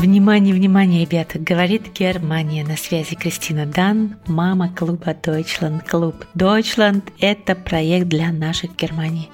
Внимание, внимание, ребята, говорит Германия. На связи Кристина Дан, мама клуба Deutschland. Клуб Deutschland – это проект для наших Германии.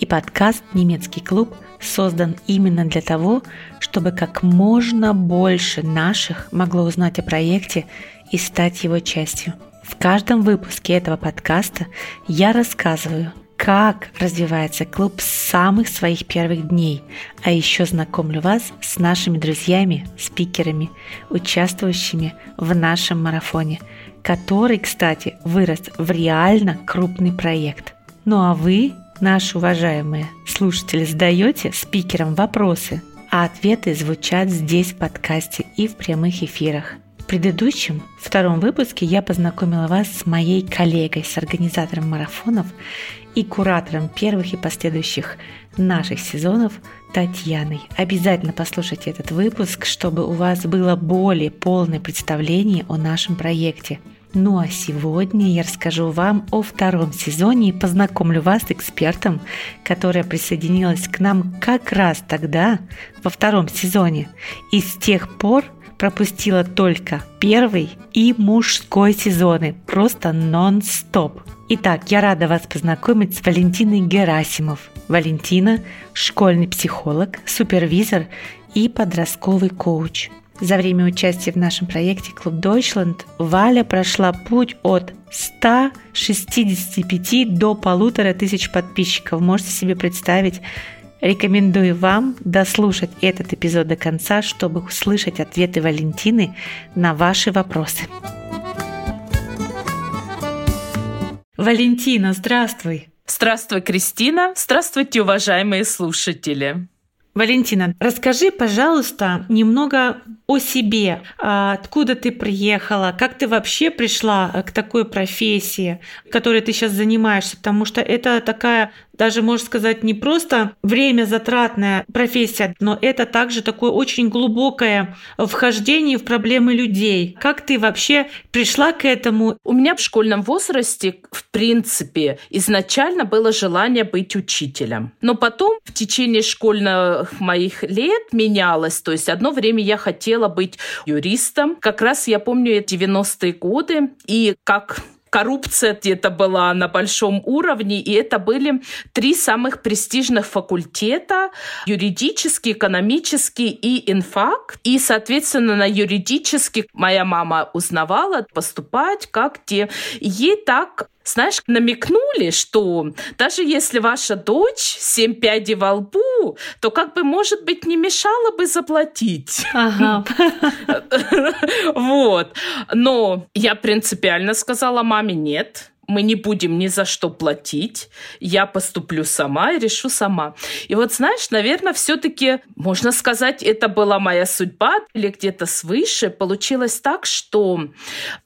И подкаст «Немецкий клуб» создан именно для того, чтобы как можно больше наших могло узнать о проекте и стать его частью. В каждом выпуске этого подкаста я рассказываю, как развивается клуб с самых своих первых дней, а еще знакомлю вас с нашими друзьями, спикерами, участвующими в нашем марафоне, который, кстати, вырос в реально крупный проект. Ну а вы, наши уважаемые слушатели, задаете спикерам вопросы, а ответы звучат здесь в подкасте и в прямых эфирах – предыдущем, втором выпуске я познакомила вас с моей коллегой, с организатором марафонов и куратором первых и последующих наших сезонов Татьяной. Обязательно послушайте этот выпуск, чтобы у вас было более полное представление о нашем проекте. Ну а сегодня я расскажу вам о втором сезоне и познакомлю вас с экспертом, которая присоединилась к нам как раз тогда, во втором сезоне. И с тех пор пропустила только первый и мужской сезоны, просто нон-стоп. Итак, я рада вас познакомить с Валентиной Герасимов. Валентина – школьный психолог, супервизор и подростковый коуч. За время участия в нашем проекте Клуб Deutschland Валя прошла путь от 165 до полутора тысяч подписчиков. Можете себе представить, Рекомендую вам дослушать этот эпизод до конца, чтобы услышать ответы Валентины на ваши вопросы. Валентина, здравствуй! Здравствуй, Кристина! Здравствуйте, уважаемые слушатели! Валентина, расскажи, пожалуйста, немного о себе. А, откуда ты приехала? Как ты вообще пришла к такой профессии, которой ты сейчас занимаешься? Потому что это такая даже, можно сказать, не просто время затратная профессия, но это также такое очень глубокое вхождение в проблемы людей. Как ты вообще пришла к этому? У меня в школьном возрасте, в принципе, изначально было желание быть учителем. Но потом в течение школьных моих лет менялось. То есть одно время я хотела быть юристом. Как раз я помню 90-е годы, и как коррупция где-то была на большом уровне, и это были три самых престижных факультета – юридический, экономический и инфак. И, соответственно, на юридический моя мама узнавала поступать как те. Ей так знаешь, намекнули, что даже если ваша дочь семь пядей во лбу, то как бы, может быть, не мешало бы заплатить. Ага. Вот. Но я принципиально сказала маме нет мы не будем ни за что платить, я поступлю сама и решу сама. И вот, знаешь, наверное, все-таки, можно сказать, это была моя судьба или где-то свыше. Получилось так, что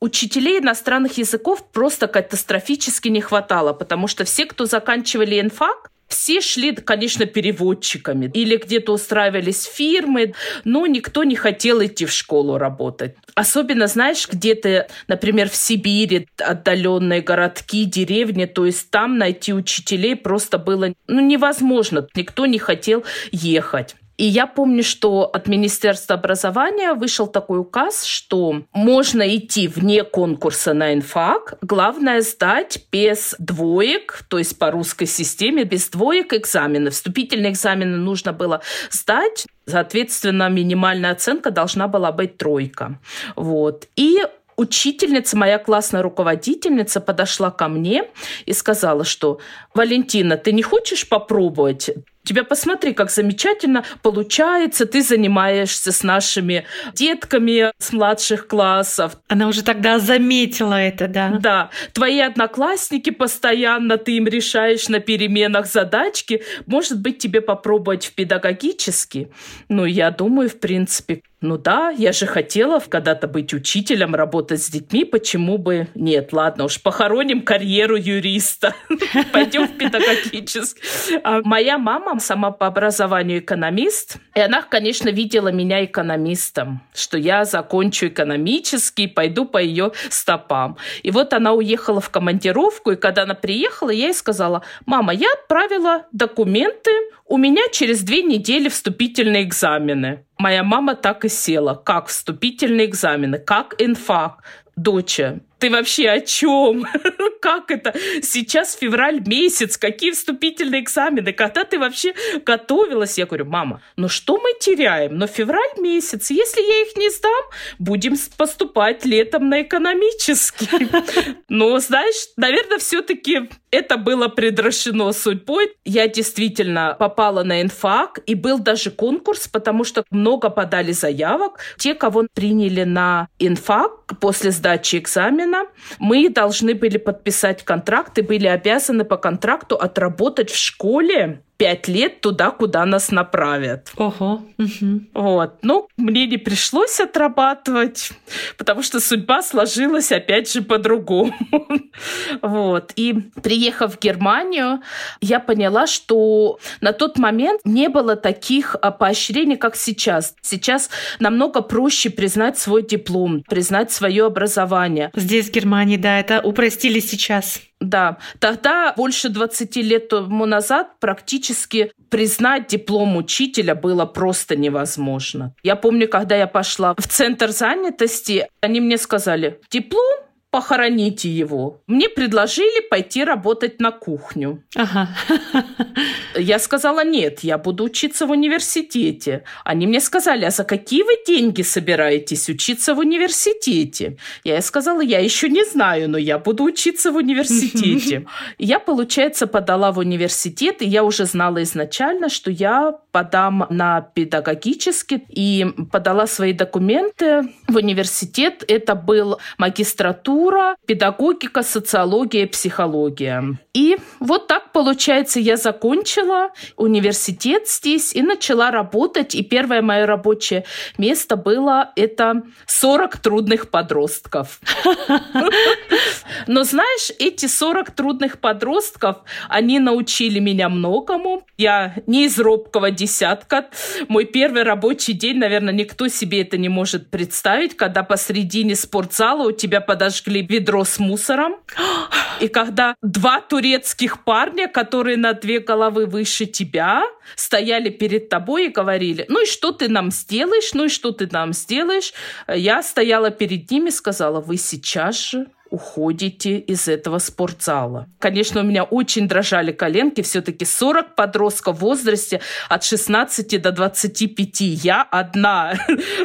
учителей иностранных языков просто катастрофически не хватало, потому что все, кто заканчивали инфак, все шли, конечно, переводчиками или где-то устраивались фирмы, но никто не хотел идти в школу работать. Особенно, знаешь, где-то, например, в Сибири отдаленные городки, деревни, то есть там найти учителей просто было ну, невозможно. Никто не хотел ехать. И я помню, что от Министерства образования вышел такой указ, что можно идти вне конкурса на инфак, главное сдать без двоек, то есть по русской системе, без двоек экзамены. Вступительные экзамены нужно было сдать, Соответственно, минимальная оценка должна была быть тройка. Вот. И учительница, моя классная руководительница подошла ко мне и сказала, что «Валентина, ты не хочешь попробовать? Тебя посмотри, как замечательно получается, ты занимаешься с нашими детками с младших классов. Она уже тогда заметила это, да? Да. Твои одноклассники постоянно, ты им решаешь на переменах задачки. Может быть, тебе попробовать в педагогический? Ну, я думаю, в принципе, ну да, я же хотела когда-то быть учителем, работать с детьми, почему бы нет? Ладно, уж похороним карьеру юриста, пойдем в педагогический. А моя мама сама по образованию экономист, и она, конечно, видела меня экономистом, что я закончу экономический, пойду по ее стопам. И вот она уехала в командировку, и когда она приехала, я ей сказала, мама, я отправила документы У меня через две недели вступительные экзамены. Моя мама так и села. Как вступительные экзамены? Как инфак? Доча, ты вообще о чем? как это? Сейчас февраль месяц, какие вступительные экзамены? Когда ты вообще готовилась? Я говорю, мама, ну что мы теряем? Но февраль месяц, если я их не сдам, будем поступать летом на экономический. Но, знаешь, наверное, все-таки это было предрешено судьбой. Я действительно попала на инфак, и был даже конкурс, потому что много подали заявок. Те, кого приняли на инфак после сдачи экзамена, мы должны были подписать контракт и были обязаны по контракту отработать в школе пять лет туда, куда нас направят. Ого. Угу. Вот. Ну, мне не пришлось отрабатывать, потому что судьба сложилась опять же по-другому. вот. И приехав в Германию, я поняла, что на тот момент не было таких а, поощрений, как сейчас. Сейчас намного проще признать свой диплом, признать свое образование. Здесь, в Германии, да, это упростили сейчас. Да, тогда больше 20 лет тому назад практически признать диплом учителя было просто невозможно. Я помню, когда я пошла в центр занятости, они мне сказали, диплом похороните его. Мне предложили пойти работать на кухню. Ага. Я сказала, нет, я буду учиться в университете. Они мне сказали, а за какие вы деньги собираетесь учиться в университете? Я сказала, я еще не знаю, но я буду учиться в университете. Я, получается, подала в университет, и я уже знала изначально, что я подам на педагогический, и подала свои документы в университет. Это был магистратура педагогика, социология, психология. И вот так, получается, я закончила университет здесь и начала работать. И первое мое рабочее место было это 40 трудных подростков. Но знаешь, эти 40 трудных подростков, они научили меня многому. Я не из робкого десятка. Мой первый рабочий день, наверное, никто себе это не может представить, когда посредине спортзала у тебя подожгли ведро с мусором. И когда два турецких парня, которые на две головы выше тебя, стояли перед тобой и говорили, ну и что ты нам сделаешь, ну и что ты нам сделаешь, я стояла перед ними и сказала, вы сейчас же уходите из этого спортзала. Конечно, у меня очень дрожали коленки. Все-таки 40 подростков в возрасте от 16 до 25. Я одна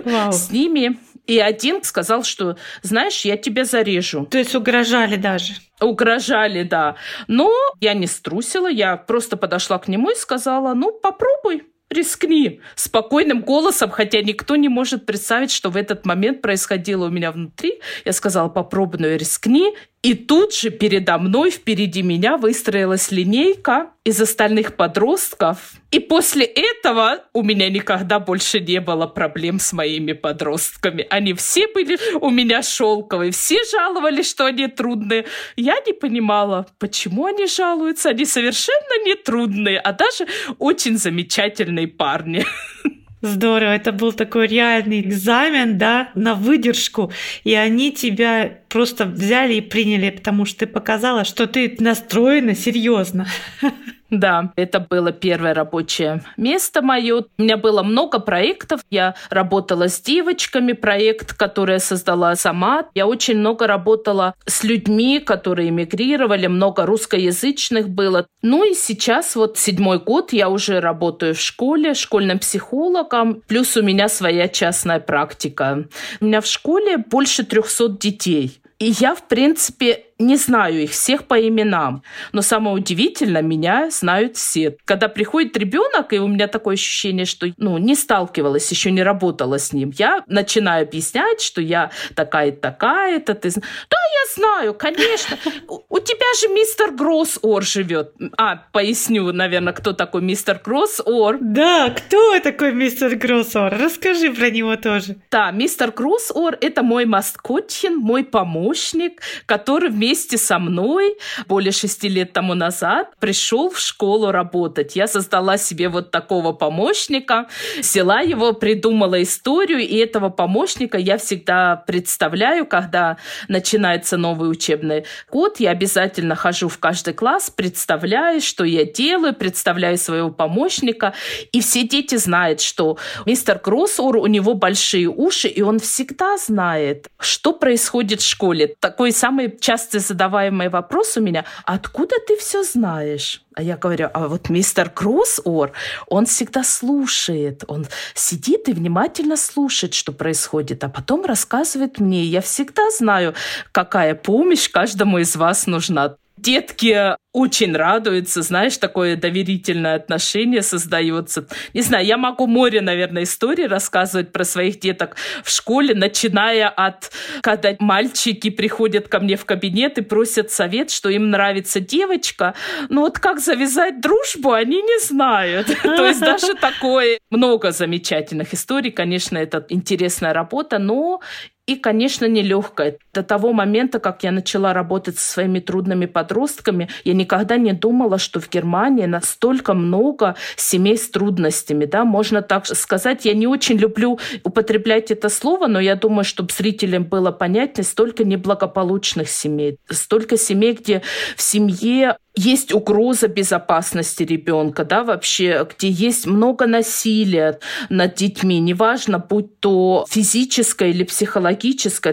Вау. с ними. И один сказал, что, знаешь, я тебя зарежу. То есть угрожали даже? Угрожали, да. Но я не струсила, я просто подошла к нему и сказала, ну, попробуй рискни спокойным голосом, хотя никто не может представить, что в этот момент происходило у меня внутри. Я сказала, попробуй, но рискни. И тут же передо мной, впереди меня выстроилась линейка из остальных подростков. И после этого у меня никогда больше не было проблем с моими подростками. Они все были у меня шелковые, все жаловались, что они трудные. Я не понимала, почему они жалуются. Они совершенно не трудные, а даже очень замечательные парни. Здорово, это был такой реальный экзамен, да, на выдержку, и они тебя просто взяли и приняли, потому что ты показала, что ты настроена серьезно. Да, это было первое рабочее место мое. У меня было много проектов. Я работала с девочками, проект, который я создала сама. Я очень много работала с людьми, которые эмигрировали, много русскоязычных было. Ну и сейчас вот седьмой год я уже работаю в школе, школьным психологом, плюс у меня своя частная практика. У меня в школе больше 300 детей. И я, в принципе, не знаю их всех по именам, но самое удивительное, меня знают все. Когда приходит ребенок, и у меня такое ощущение, что ну, не сталкивалась, еще не работала с ним, я начинаю объяснять, что я такая-такая-то. Ты... Да, я знаю, конечно. У тебя же мистер Гросс-Ор живет. А, поясню, наверное, кто такой мистер Гросс-Ор. Да, кто такой мистер Гросс-Ор? Расскажи про него тоже. Да, мистер Гросс-Ор — это мой маскотчин, мой помощник, который вместе вместе со мной более шести лет тому назад пришел в школу работать. Я создала себе вот такого помощника, взяла его, придумала историю, и этого помощника я всегда представляю, когда начинается новый учебный год. Я обязательно хожу в каждый класс, представляю, что я делаю, представляю своего помощника, и все дети знают, что мистер Кроссор, у него большие уши, и он всегда знает, что происходит в школе. Такой самый часто задаваемый вопрос у меня, откуда ты все знаешь? А я говорю, а вот мистер Кроссор, он всегда слушает, он сидит и внимательно слушает, что происходит, а потом рассказывает мне. Я всегда знаю, какая помощь каждому из вас нужна. Детки очень радуются, знаешь, такое доверительное отношение создается. Не знаю, я могу море, наверное, историй рассказывать про своих деток в школе, начиная от, когда мальчики приходят ко мне в кабинет и просят совет, что им нравится девочка, но вот как завязать дружбу, они не знают. То есть даже такое много замечательных историй, конечно, это интересная работа, но и, конечно, нелегкая. До того момента, как я начала работать со своими трудными подростками, я никогда не думала, что в Германии настолько много семей с трудностями. Да? Можно так сказать. Я не очень люблю употреблять это слово, но я думаю, чтобы зрителям было понятнее, столько неблагополучных семей, столько семей, где в семье есть угроза безопасности ребенка, да, вообще, где есть много насилия над детьми, неважно, будь то физическое или психологическое.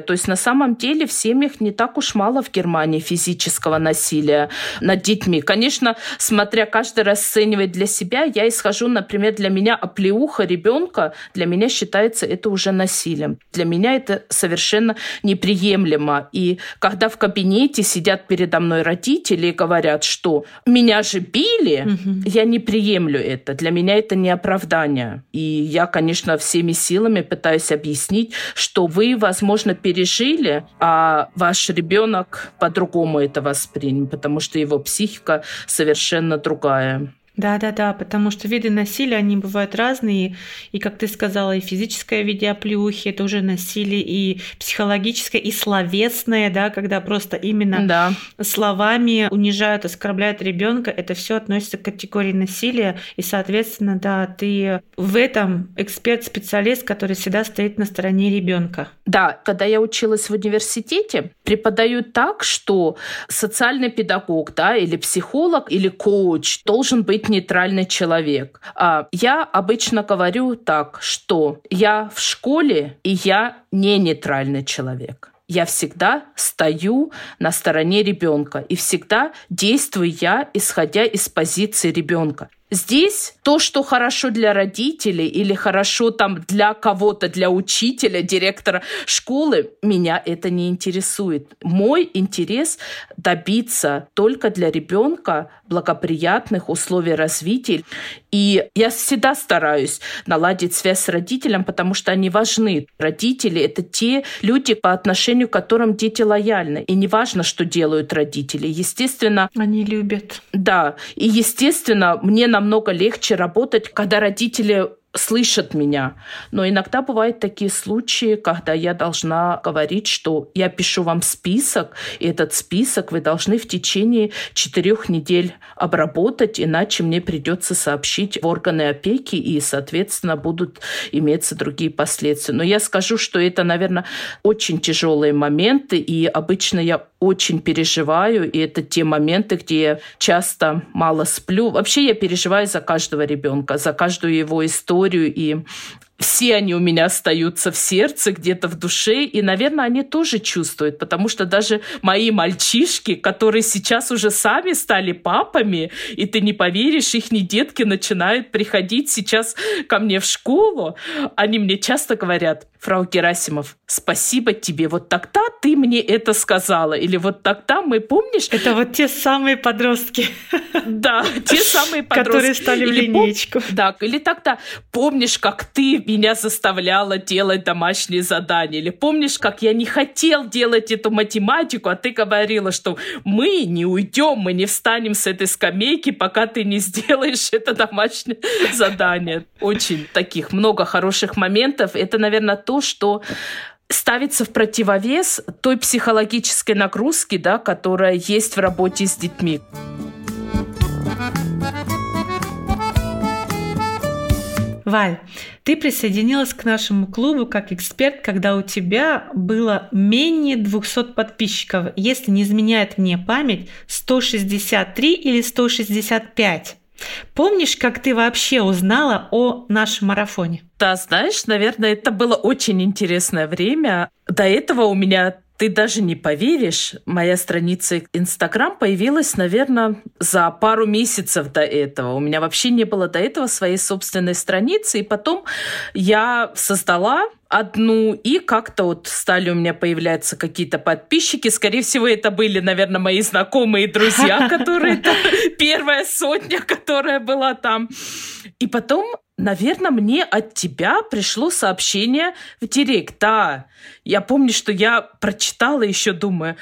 То есть на самом деле в семьях не так уж мало в Германии физического насилия над детьми. Конечно, смотря каждый расценивает для себя, я исхожу, например, для меня оплеуха ребенка, для меня считается это уже насилием. Для меня это совершенно неприемлемо. И когда в кабинете сидят передо мной родители и говорят, что меня же били, угу. я не приемлю это. Для меня это не оправдание. И я, конечно, всеми силами пытаюсь объяснить, что вы, возможно, пережили, а ваш ребенок по-другому это воспринял, потому что его психика совершенно другая. Да-да-да, потому что виды насилия, они бывают разные. И, как ты сказала, и физическое в виде оплеухи, это уже насилие, и психологическое, и словесное, да, когда просто именно да. словами унижают, оскорбляют ребенка, это все относится к категории насилия. И, соответственно, да, ты в этом эксперт-специалист, который всегда стоит на стороне ребенка. Да, когда я училась в университете, преподают так, что социальный педагог, да, или психолог, или коуч должен быть быть нейтральный человек. А я обычно говорю так, что я в школе, и я не нейтральный человек я всегда стою на стороне ребенка и всегда действую я, исходя из позиции ребенка. Здесь то, что хорошо для родителей или хорошо там для кого-то, для учителя, директора школы, меня это не интересует. Мой интерес добиться только для ребенка благоприятных условий развития. И я всегда стараюсь наладить связь с родителем, потому что они важны. Родители — это те люди, по отношению к которым дети лояльны. И не важно, что делают родители. Естественно... Они любят. Да. И, естественно, мне намного легче работать, когда родители слышат меня. Но иногда бывают такие случаи, когда я должна говорить, что я пишу вам список, и этот список вы должны в течение четырех недель обработать, иначе мне придется сообщить в органы опеки, и, соответственно, будут иметься другие последствия. Но я скажу, что это, наверное, очень тяжелые моменты, и обычно я очень переживаю, и это те моменты, где я часто мало сплю. Вообще я переживаю за каждого ребенка, за каждую его историю, и все они у меня остаются в сердце, где-то в душе, и, наверное, они тоже чувствуют, потому что даже мои мальчишки, которые сейчас уже сами стали папами, и ты не поверишь, их детки начинают приходить сейчас ко мне в школу, они мне часто говорят, фрау Герасимов, спасибо тебе, вот тогда ты мне это сказала, или вот тогда мы, помнишь? Это вот те самые подростки. Да, те самые подростки. Которые стали в линейку. Да, или тогда, помнишь, как ты меня заставляла делать домашние задания. Или помнишь, как я не хотел делать эту математику, а ты говорила, что мы не уйдем, мы не встанем с этой скамейки, пока ты не сделаешь это домашнее задание. Очень таких много хороших моментов. Это, наверное, то, что ставится в противовес той психологической нагрузке, да, которая есть в работе с детьми. Валь, ты присоединилась к нашему клубу как эксперт, когда у тебя было менее 200 подписчиков. Если не изменяет мне память, 163 или 165. Помнишь, как ты вообще узнала о нашем марафоне? Да, знаешь, наверное, это было очень интересное время. До этого у меня ты даже не поверишь, моя страница Инстаграм появилась, наверное, за пару месяцев до этого. У меня вообще не было до этого своей собственной страницы. И потом я создала одну, и как-то вот стали у меня появляться какие-то подписчики. Скорее всего, это были, наверное, мои знакомые друзья, которые... Первая сотня, которая была там. И потом Наверное, мне от тебя пришло сообщение в директ. Да, я помню, что я прочитала еще, думаю,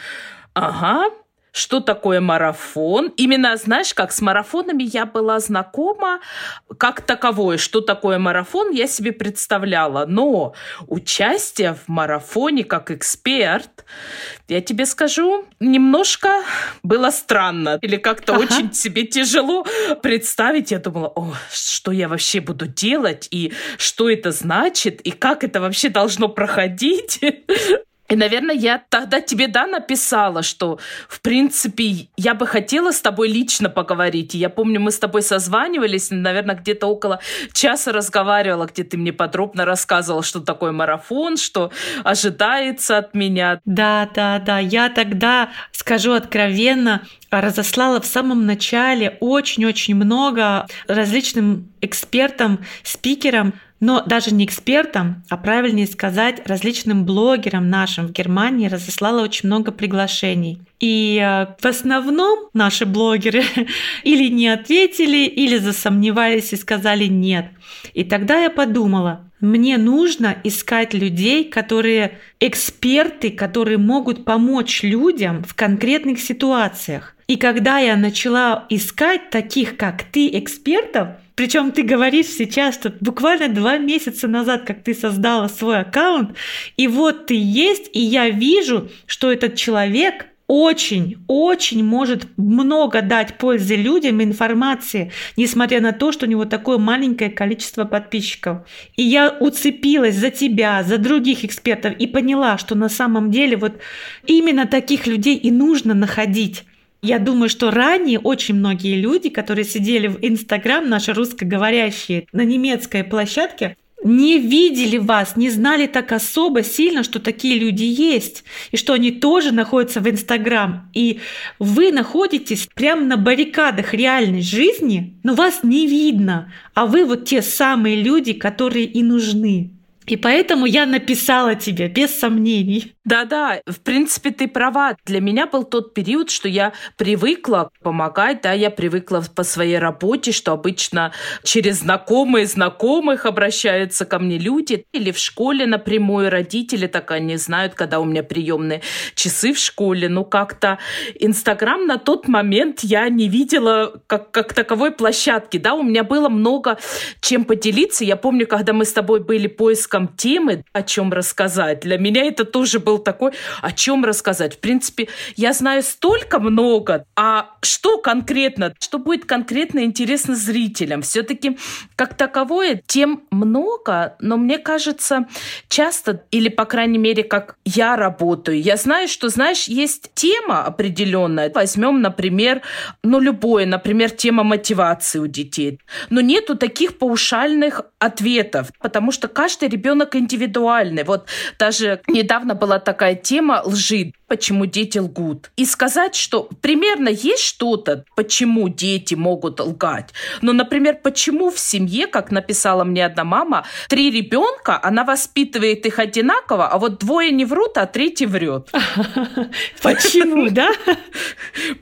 ага, что такое марафон. Именно, знаешь, как с марафонами я была знакома как таковое. Что такое марафон, я себе представляла. Но участие в марафоне как эксперт, я тебе скажу, немножко было странно. Или как-то ага. очень себе тяжело представить. Я думала, о, что я вообще буду делать, и что это значит, и как это вообще должно проходить. И, наверное, я тогда тебе, да, написала, что, в принципе, я бы хотела с тобой лично поговорить. И я помню, мы с тобой созванивались, наверное, где-то около часа разговаривала, где ты мне подробно рассказывала, что такое марафон, что ожидается от меня. Да, да, да. Я тогда, скажу откровенно, разослала в самом начале очень-очень много различным экспертам, спикерам, но даже не экспертам, а правильнее сказать, различным блогерам нашим в Германии разослала очень много приглашений. И э, в основном наши блогеры или не ответили, или засомневались и сказали нет. И тогда я подумала, мне нужно искать людей, которые эксперты, которые могут помочь людям в конкретных ситуациях. И когда я начала искать таких, как ты, экспертов, причем ты говоришь сейчас, что буквально два месяца назад, как ты создала свой аккаунт, и вот ты есть, и я вижу, что этот человек очень, очень может много дать пользы людям информации, несмотря на то, что у него такое маленькое количество подписчиков. И я уцепилась за тебя, за других экспертов и поняла, что на самом деле вот именно таких людей и нужно находить. Я думаю, что ранее очень многие люди, которые сидели в Инстаграм, наши русскоговорящие, на немецкой площадке, не видели вас, не знали так особо сильно, что такие люди есть, и что они тоже находятся в Инстаграм. И вы находитесь прямо на баррикадах реальной жизни, но вас не видно, а вы вот те самые люди, которые и нужны. И поэтому я написала тебе без сомнений. Да-да, в принципе, ты права. Для меня был тот период, что я привыкла помогать, да, я привыкла по своей работе, что обычно через знакомые знакомых обращаются ко мне люди, или в школе напрямую родители, так они знают, когда у меня приемные часы в школе. Ну, как-то Инстаграм на тот момент я не видела как, как таковой площадки, да, у меня было много чем поделиться. Я помню, когда мы с тобой были поиском темы, о чем рассказать, для меня это тоже был такой, о чем рассказать. В принципе, я знаю столько много, а что конкретно, что будет конкретно интересно зрителям? Все-таки как таковое тем много, но мне кажется, часто, или по крайней мере, как я работаю, я знаю, что, знаешь, есть тема определенная. Возьмем, например, ну, любое, например, тема мотивации у детей. Но нету таких паушальных ответов, потому что каждый ребенок индивидуальный. Вот даже недавно была такая тема лжи почему дети лгут. И сказать, что примерно есть что-то, почему дети могут лгать. Но, например, почему в семье, как написала мне одна мама, три ребенка, она воспитывает их одинаково, а вот двое не врут, а третий врет. Почему, да?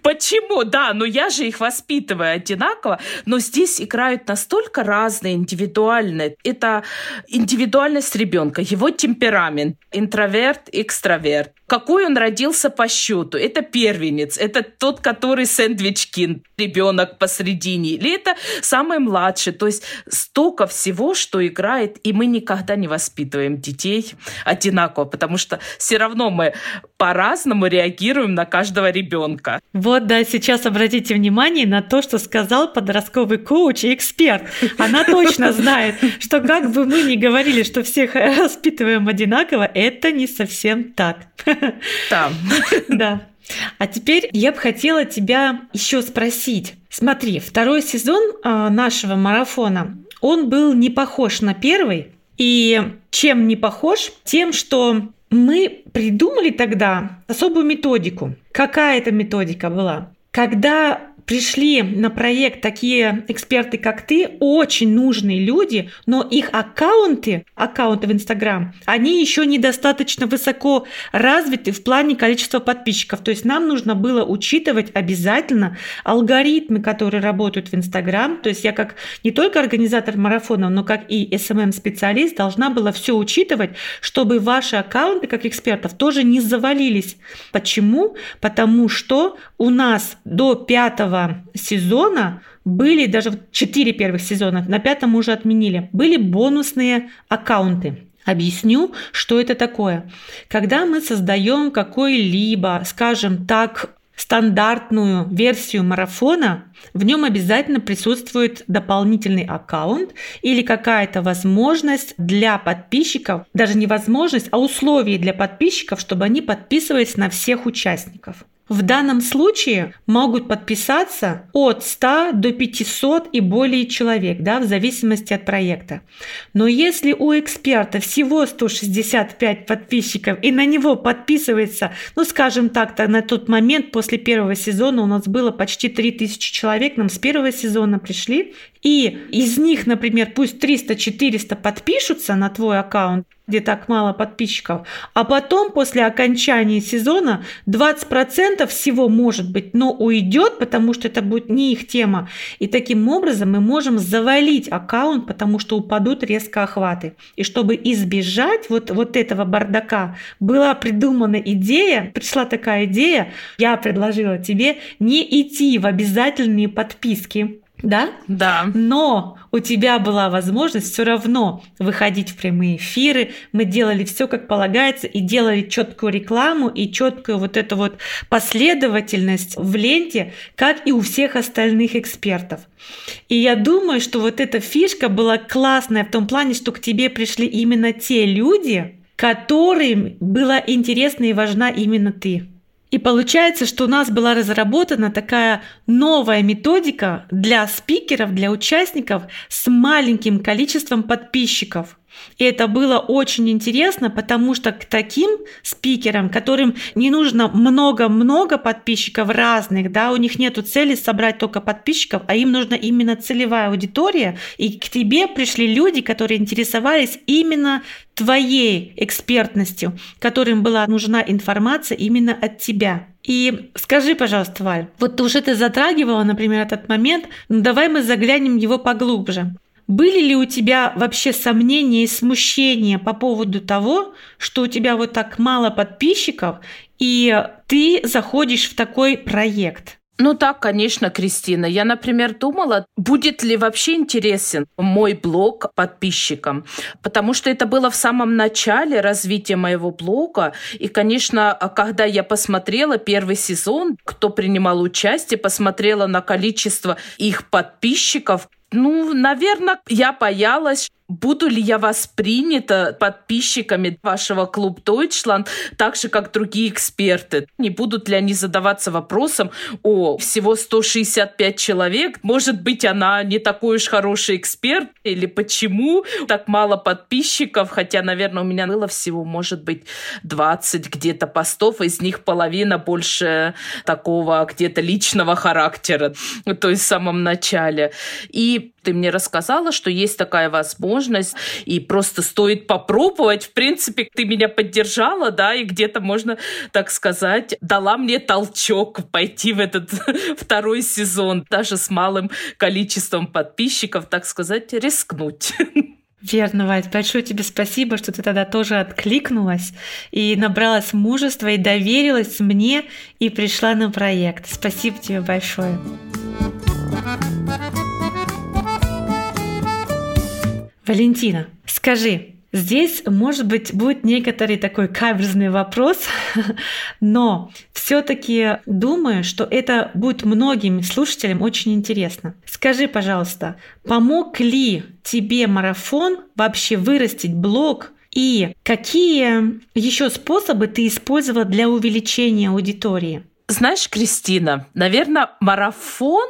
Почему, да, но я же их воспитываю одинаково, но здесь играют настолько разные, индивидуальные. Это индивидуальные индивидуальность ребенка, его темперамент, интроверт, экстраверт, какой он родился по счету. Это первенец, это тот, который сэндвичкин, ребенок посредине, или это самый младший. То есть столько всего, что играет, и мы никогда не воспитываем детей одинаково, потому что все равно мы по-разному реагируем на каждого ребенка. Вот, да, сейчас обратите внимание на то, что сказал подростковый коуч и эксперт. Она точно знает, что как бы мы ни говорили, что всех воспитываем одинаково, это не совсем так. Да. Да. А теперь я бы хотела тебя еще спросить. Смотри, второй сезон а, нашего марафона, он был не похож на первый. И чем не похож? Тем, что мы придумали тогда особую методику. Какая это методика была? Когда пришли на проект такие эксперты, как ты, очень нужные люди, но их аккаунты, аккаунты в Инстаграм, они еще недостаточно высоко развиты в плане количества подписчиков. То есть нам нужно было учитывать обязательно алгоритмы, которые работают в Инстаграм. То есть я как не только организатор марафона, но как и SMM-специалист должна была все учитывать, чтобы ваши аккаунты как экспертов тоже не завалились. Почему? Потому что у нас до пятого сезона были, даже четыре первых сезона, на пятом уже отменили, были бонусные аккаунты. Объясню, что это такое. Когда мы создаем какой-либо, скажем так, стандартную версию марафона, в нем обязательно присутствует дополнительный аккаунт или какая-то возможность для подписчиков, даже не возможность, а условия для подписчиков, чтобы они подписывались на всех участников. В данном случае могут подписаться от 100 до 500 и более человек, да, в зависимости от проекта. Но если у эксперта всего 165 подписчиков и на него подписывается, ну, скажем так, то на тот момент после первого сезона у нас было почти 3000 человек, нам с первого сезона пришли, и из них, например, пусть 300-400 подпишутся на твой аккаунт, где так мало подписчиков, а потом после окончания сезона 20% всего может быть, но уйдет, потому что это будет не их тема. И таким образом мы можем завалить аккаунт, потому что упадут резко охваты. И чтобы избежать вот, вот этого бардака, была придумана идея, пришла такая идея, я предложила тебе не идти в обязательные подписки, да? Да. Но у тебя была возможность все равно выходить в прямые эфиры. Мы делали все как полагается и делали четкую рекламу и четкую вот эту вот последовательность в ленте, как и у всех остальных экспертов. И я думаю, что вот эта фишка была классная в том плане, что к тебе пришли именно те люди, которым была интересна и важна именно ты. И получается, что у нас была разработана такая новая методика для спикеров, для участников с маленьким количеством подписчиков. И это было очень интересно, потому что к таким спикерам, которым не нужно много-много подписчиков разных, да, у них нет цели собрать только подписчиков, а им нужна именно целевая аудитория, и к тебе пришли люди, которые интересовались именно твоей экспертностью, которым была нужна информация именно от тебя. И скажи, пожалуйста, Валь, вот уже ты затрагивала, например, этот момент, ну давай мы заглянем его поглубже. Были ли у тебя вообще сомнения и смущения по поводу того, что у тебя вот так мало подписчиков, и ты заходишь в такой проект? Ну так, конечно, Кристина. Я, например, думала, будет ли вообще интересен мой блог подписчикам, потому что это было в самом начале развития моего блога. И, конечно, когда я посмотрела первый сезон, кто принимал участие, посмотрела на количество их подписчиков, ну, наверное, я боялась, буду ли я воспринята подписчиками вашего клуб Deutschland так же, как другие эксперты? Не будут ли они задаваться вопросом, о, всего 165 человек, может быть, она не такой уж хороший эксперт? Или почему так мало подписчиков? Хотя, наверное, у меня было всего, может быть, 20 где-то постов, из них половина больше такого где-то личного характера, то есть в самом начале. И ты мне рассказала, что есть такая возможность, и просто стоит попробовать. В принципе, ты меня поддержала, да, и где-то можно, так сказать, дала мне толчок пойти в этот второй сезон, даже с малым количеством подписчиков, так сказать, рискнуть. Верно, Вать. Большое тебе спасибо, что ты тогда тоже откликнулась и набралась мужества и доверилась мне и пришла на проект. Спасибо тебе большое. Валентина, скажи, Здесь, может быть, будет некоторый такой каверзный вопрос, но все-таки думаю, что это будет многим слушателям очень интересно. Скажи, пожалуйста, помог ли тебе марафон вообще вырастить блог и какие еще способы ты использовала для увеличения аудитории? Знаешь, Кристина, наверное, марафон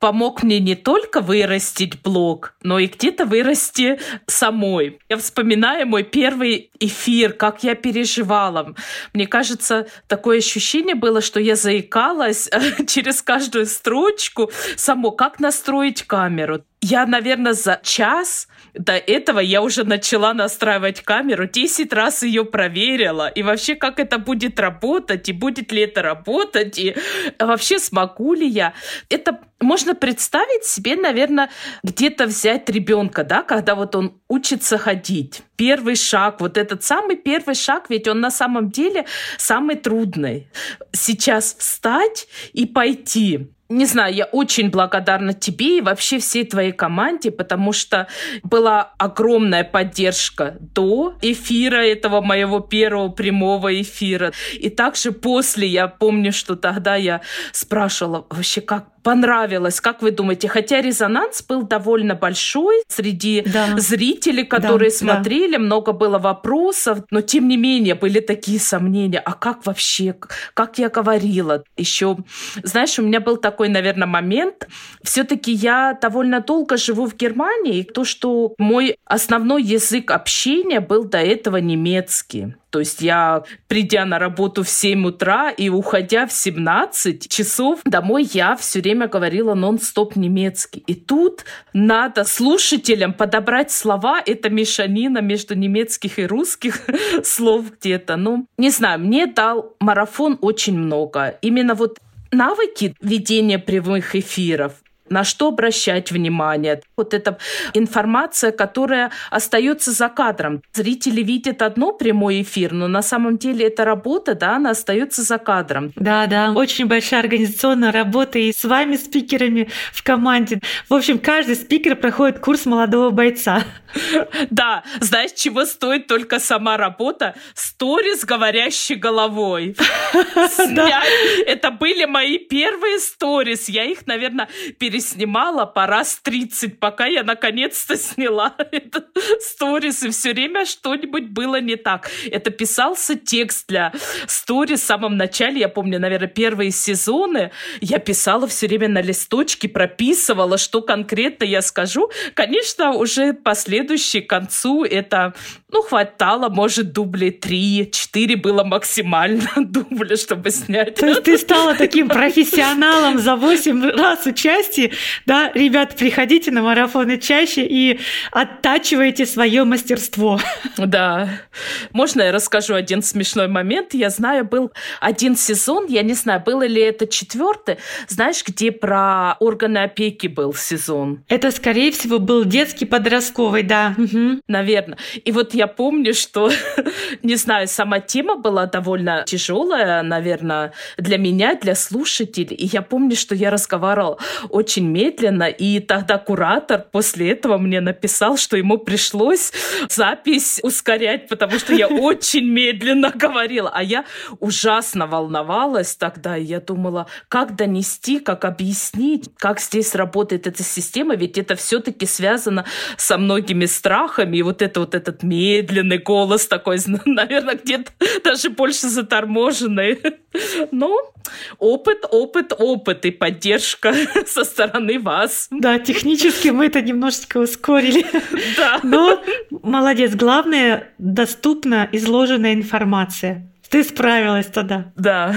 помог мне не только вырастить блог, но и где-то вырасти самой. Я вспоминаю мой первый эфир, как я переживала. Мне кажется, такое ощущение было, что я заикалась через каждую строчку само, как настроить камеру. Я, наверное, за час до этого я уже начала настраивать камеру, 10 раз ее проверила, и вообще, как это будет работать, и будет ли это работать, и вообще смогу ли я. Это можно представить себе, наверное, где-то взять ребенка, да, когда вот он учится ходить. Первый шаг, вот этот самый первый шаг, ведь он на самом деле самый трудный. Сейчас встать и пойти не знаю, я очень благодарна тебе и вообще всей твоей команде, потому что была огромная поддержка до эфира этого моего первого прямого эфира. И также после, я помню, что тогда я спрашивала вообще, как понравилось, как вы думаете? Хотя резонанс был довольно большой среди да. зрителей, которые да, смотрели, да. много было вопросов, но тем не менее были такие сомнения. А как вообще, как я говорила? Еще, знаешь, у меня был такой, наверное, момент. Все-таки я довольно долго живу в Германии, и то, что мой основной язык общения был до этого немецкий. То есть я, придя на работу в 7 утра и уходя в 17 часов домой, я все время говорила нон-стоп немецкий. И тут надо слушателям подобрать слова. Это мешанина между немецких и русских слов где-то. Ну, не знаю, мне дал марафон очень много. Именно вот навыки ведения прямых эфиров, на что обращать внимание. Вот эта информация, которая остается за кадром. Зрители видят одно прямой эфир, но на самом деле эта работа, да, она остается за кадром. Да, да, очень большая организационная работа и с вами, спикерами в команде. В общем, каждый спикер проходит курс молодого бойца. Да, знаешь, чего стоит только сама работа? Сторис, говорящий головой. Это были мои первые сторис. Я их, наверное, пересмотрела переснимала по раз 30, пока я наконец-то сняла этот сторис, и все время что-нибудь было не так. Это писался текст для сторис в самом начале, я помню, наверное, первые сезоны, я писала все время на листочке, прописывала, что конкретно я скажу. Конечно, уже последующий к концу это, ну, хватало, может, дублей 3-4 было максимально дубля, чтобы снять. То есть ты стала таким профессионалом за 8 раз участия, да, ребят, приходите на марафоны чаще и оттачивайте свое мастерство. Да. Можно я расскажу один смешной момент? Я знаю, был один сезон, я не знаю, было ли это четвертый, знаешь, где про органы опеки был сезон? Это, скорее всего, был детский подростковый, да. Угу. Наверное. И вот я помню, что, не знаю, сама тема была довольно тяжелая, наверное, для меня, для слушателей. И я помню, что я разговаривала очень очень медленно, и тогда куратор после этого мне написал, что ему пришлось запись ускорять, потому что я очень медленно говорила, а я ужасно волновалась тогда, и я думала, как донести, как объяснить, как здесь работает эта система, ведь это все-таки связано со многими страхами, и вот это вот этот медленный голос такой, наверное, где-то даже больше заторможенный. Но опыт, опыт, опыт и поддержка со стороны вас. Да, технически мы это немножечко ускорили. Да. Но молодец. Главное, доступна изложенная информация. Ты справилась тогда. Да.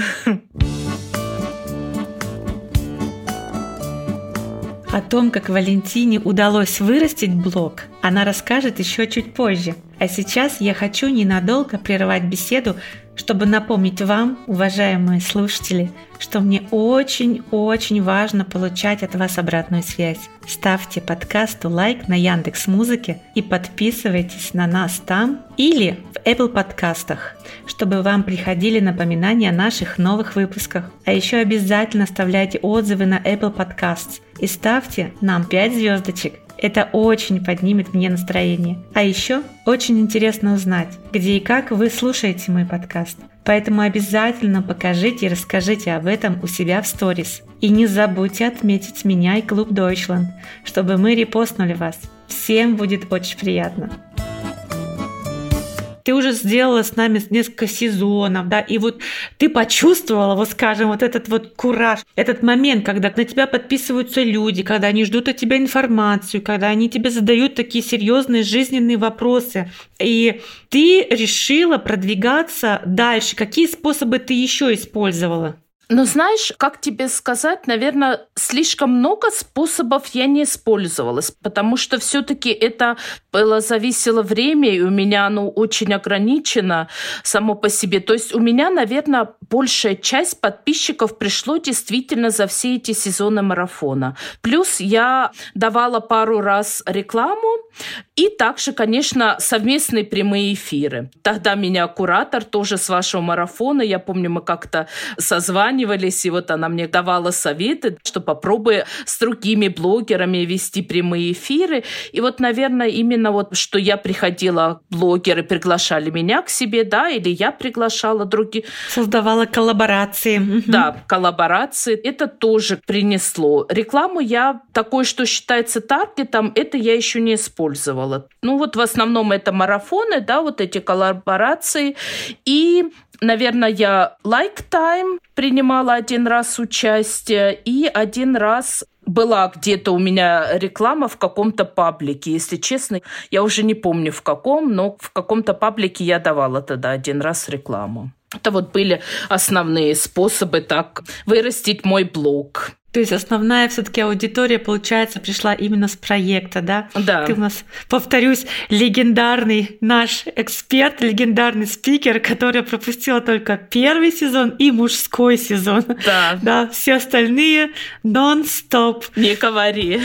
О том, как Валентине удалось вырастить блог, она расскажет еще чуть позже. А сейчас я хочу ненадолго прервать беседу чтобы напомнить вам, уважаемые слушатели, что мне очень-очень важно получать от вас обратную связь. Ставьте подкасту лайк на Яндекс Музыке и подписывайтесь на нас там или в Apple подкастах, чтобы вам приходили напоминания о наших новых выпусках. А еще обязательно оставляйте отзывы на Apple Podcasts и ставьте нам 5 звездочек это очень поднимет мне настроение. А еще очень интересно узнать, где и как вы слушаете мой подкаст. Поэтому обязательно покажите и расскажите об этом у себя в сторис. И не забудьте отметить меня и клуб Deutschland, чтобы мы репостнули вас. Всем будет очень приятно ты уже сделала с нами несколько сезонов, да, и вот ты почувствовала, вот скажем, вот этот вот кураж, этот момент, когда на тебя подписываются люди, когда они ждут от тебя информацию, когда они тебе задают такие серьезные жизненные вопросы, и ты решила продвигаться дальше. Какие способы ты еще использовала? Ну, знаешь, как тебе сказать, наверное, слишком много способов я не использовалась, потому что все-таки это было зависело время, и у меня оно очень ограничено само по себе. То есть у меня, наверное, большая часть подписчиков пришло действительно за все эти сезоны марафона. Плюс я давала пару раз рекламу, и также, конечно, совместные прямые эфиры. Тогда меня куратор тоже с вашего марафона, я помню, мы как-то созванивались, и вот она мне давала советы, что попробуй с другими блогерами вести прямые эфиры. И вот, наверное, именно вот, что я приходила, блогеры приглашали меня к себе, да, или я приглашала других. Создавала коллаборации. Да, коллаборации. Это тоже принесло. Рекламу я такой, что считается таргетом, это я еще не использовала. Ну вот в основном это марафоны, да, вот эти коллаборации. И Наверное, я Lifetime принимала один раз участие, и один раз была где-то у меня реклама в каком-то паблике. Если честно, я уже не помню в каком, но в каком-то паблике я давала тогда один раз рекламу. Это вот были основные способы так вырастить мой блог. То есть основная все-таки аудитория, получается, пришла именно с проекта, да? Да. Ты у нас, повторюсь, легендарный наш эксперт, легендарный спикер, который пропустила только первый сезон и мужской сезон. Да. Да, все остальные нон-стоп. Не говори.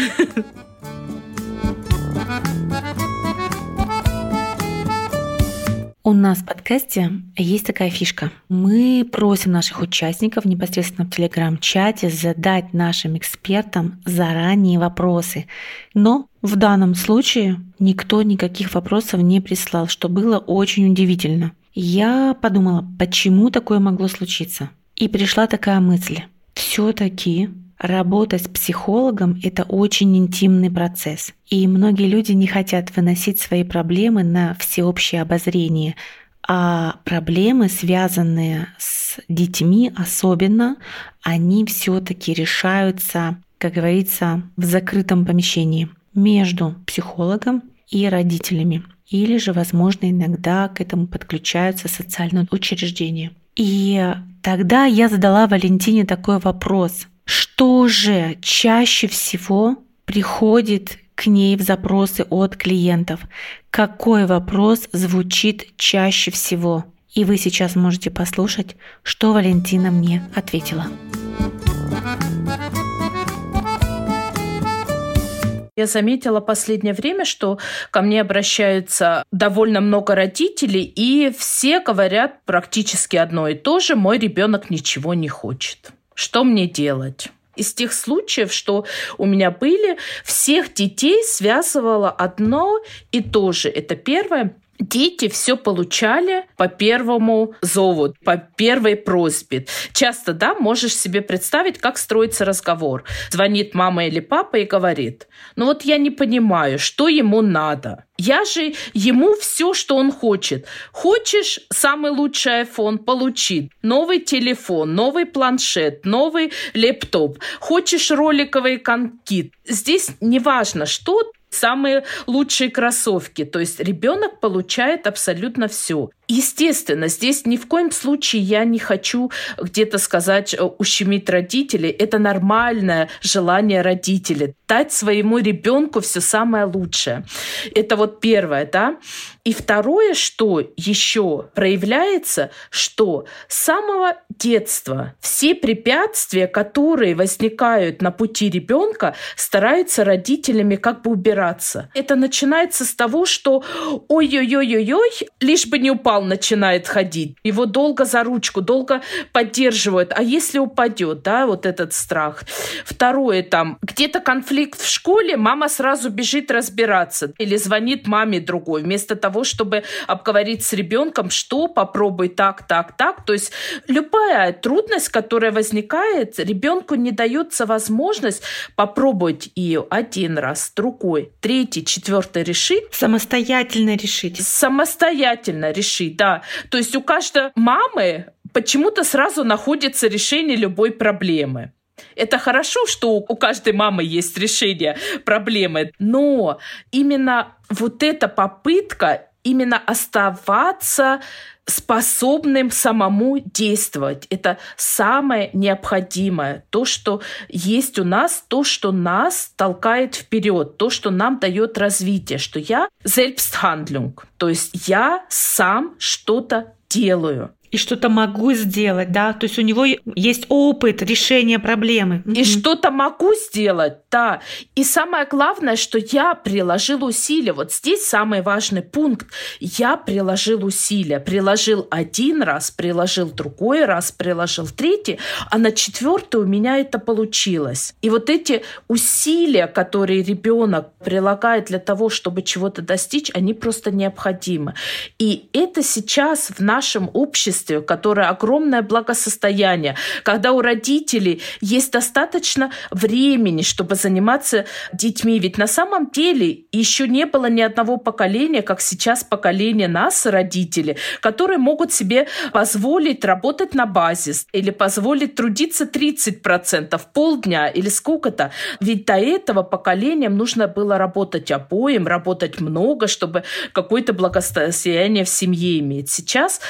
У нас в подкасте есть такая фишка. Мы просим наших участников непосредственно в телеграм-чате задать нашим экспертам заранее вопросы. Но в данном случае никто никаких вопросов не прислал, что было очень удивительно. Я подумала, почему такое могло случиться. И пришла такая мысль. Все-таки Работать с психологом – это очень интимный процесс. И многие люди не хотят выносить свои проблемы на всеобщее обозрение. А проблемы, связанные с детьми особенно, они все-таки решаются, как говорится, в закрытом помещении между психологом и родителями. Или же, возможно, иногда к этому подключаются социальные учреждения. И тогда я задала Валентине такой вопрос – что же чаще всего приходит к ней в запросы от клиентов? Какой вопрос звучит чаще всего? И вы сейчас можете послушать, что Валентина мне ответила. Я заметила последнее время, что ко мне обращаются довольно много родителей, и все говорят практически одно и то же. Мой ребенок ничего не хочет. Что мне делать? Из тех случаев, что у меня были, всех детей связывало одно и то же. Это первое Дети все получали по первому зову, по первой просьбе. Часто, да, можешь себе представить, как строится разговор. Звонит мама или папа и говорит, ну вот я не понимаю, что ему надо. Я же ему все, что он хочет. Хочешь самый лучший iPhone, получи. Новый телефон, новый планшет, новый лептоп. Хочешь роликовый конкит. Здесь не важно, что самые лучшие кроссовки. То есть ребенок получает абсолютно все. Естественно, здесь ни в коем случае я не хочу где-то сказать, э, ущемить родителей. Это нормальное желание родителей. Дать своему ребенку все самое лучшее. Это вот первое, да. И второе, что еще проявляется, что с самого детства все препятствия, которые возникают на пути ребенка, стараются родителями как бы убираться. Это начинается с того, что ой-ой-ой-ой-ой, лишь бы не упал, начинает ходить. Его долго за ручку, долго поддерживают. А если упадет, да, вот этот страх. Второе, там, где-то конфликт в школе, мама сразу бежит разбираться. Или звонит маме другой, вместо того, чтобы обговорить с ребенком, что попробуй так, так, так. То есть любая трудность, которая возникает, ребенку не дается возможность попробовать ее один раз, другой, третий, четвертый решить. Самостоятельно решить. Самостоятельно решить, да. То есть у каждой мамы почему-то сразу находится решение любой проблемы. Это хорошо, что у каждой мамы есть решение проблемы, но именно вот эта попытка именно оставаться способным самому действовать. Это самое необходимое. То, что есть у нас, то, что нас толкает вперед, то, что нам дает развитие, что я Selbsthandlung, то есть я сам что-то делаю и что-то могу сделать, да, то есть у него есть опыт решения проблемы. И что-то могу сделать, да. И самое главное, что я приложил усилия. Вот здесь самый важный пункт. Я приложил усилия. Приложил один раз, приложил другой раз, приложил третий, а на четвертый у меня это получилось. И вот эти усилия, которые ребенок прилагает для того, чтобы чего-то достичь, они просто необходимы. И это сейчас в нашем обществе обществе, которое огромное благосостояние, когда у родителей есть достаточно времени, чтобы заниматься детьми. Ведь на самом деле еще не было ни одного поколения, как сейчас поколение нас, родители, которые могут себе позволить работать на базис или позволить трудиться 30%, полдня или сколько-то. Ведь до этого поколениям нужно было работать обоим, работать много, чтобы какое-то благосостояние в семье иметь. Сейчас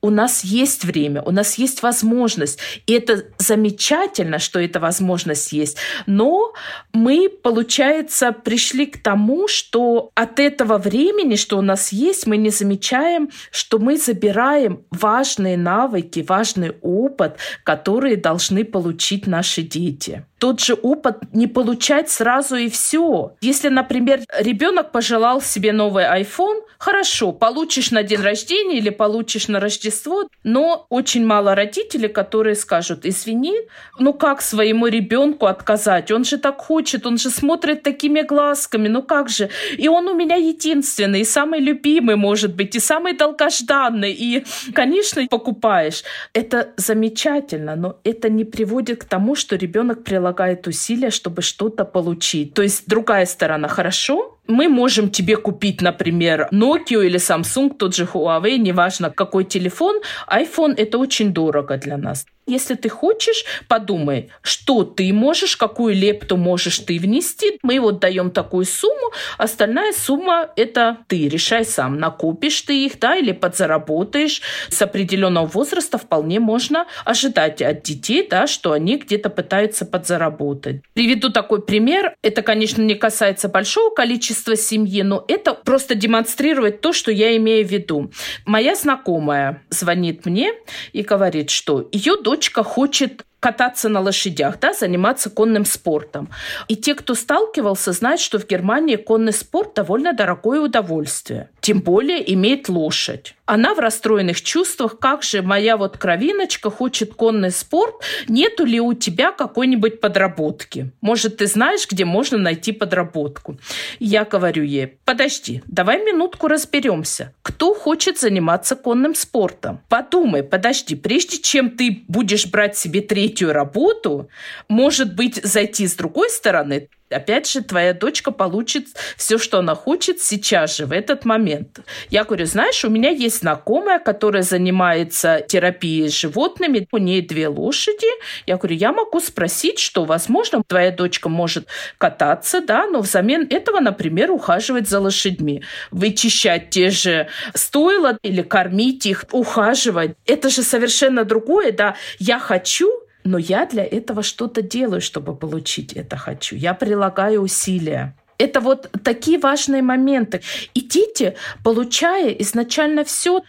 у нас есть время, у нас есть возможность. И это замечательно, что эта возможность есть. Но мы, получается, пришли к тому, что от этого времени, что у нас есть, мы не замечаем, что мы забираем важные навыки, важный опыт, которые должны получить наши дети тот же опыт не получать сразу и все. Если, например, ребенок пожелал себе новый iPhone, хорошо, получишь на день рождения или получишь на Рождество, но очень мало родителей, которые скажут, извини, ну как своему ребенку отказать? Он же так хочет, он же смотрит такими глазками, ну как же? И он у меня единственный, и самый любимый, может быть, и самый долгожданный, и, конечно, покупаешь. Это замечательно, но это не приводит к тому, что ребенок прилагает усилия, чтобы что-то получить. То есть другая сторона хорошо, мы можем тебе купить, например, Nokia или Samsung, тот же Huawei, неважно какой телефон. iPhone это очень дорого для нас. Если ты хочешь, подумай, что ты можешь, какую лепту можешь ты внести. Мы вот даем такую сумму, остальная сумма – это ты. Решай сам, накопишь ты их, да, или подзаработаешь. С определенного возраста вполне можно ожидать от детей, да, что они где-то пытаются подзаработать. Приведу такой пример. Это, конечно, не касается большого количества семьи, но это просто демонстрирует то, что я имею в виду. Моя знакомая звонит мне и говорит, что ее дочка хочет кататься на лошадях, да, заниматься конным спортом. И те, кто сталкивался, знают, что в Германии конный спорт довольно дорогое удовольствие. Тем более имеет лошадь. Она в расстроенных чувствах, как же моя вот кровиночка хочет конный спорт, нету ли у тебя какой-нибудь подработки? Может, ты знаешь, где можно найти подработку? Я говорю ей, подожди, давай минутку разберемся. Кто хочет заниматься конным спортом? Подумай, подожди, прежде чем ты будешь брать себе третий третью работу, может быть, зайти с другой стороны, Опять же, твоя дочка получит все, что она хочет сейчас же, в этот момент. Я говорю, знаешь, у меня есть знакомая, которая занимается терапией с животными, у нее две лошади. Я говорю, я могу спросить, что, возможно, твоя дочка может кататься, да, но взамен этого, например, ухаживать за лошадьми, вычищать те же стойла или кормить их, ухаживать. Это же совершенно другое, да. Я хочу, но я для этого что-то делаю, чтобы получить это хочу. Я прилагаю усилия. Это вот такие важные моменты. И дети, получая изначально все,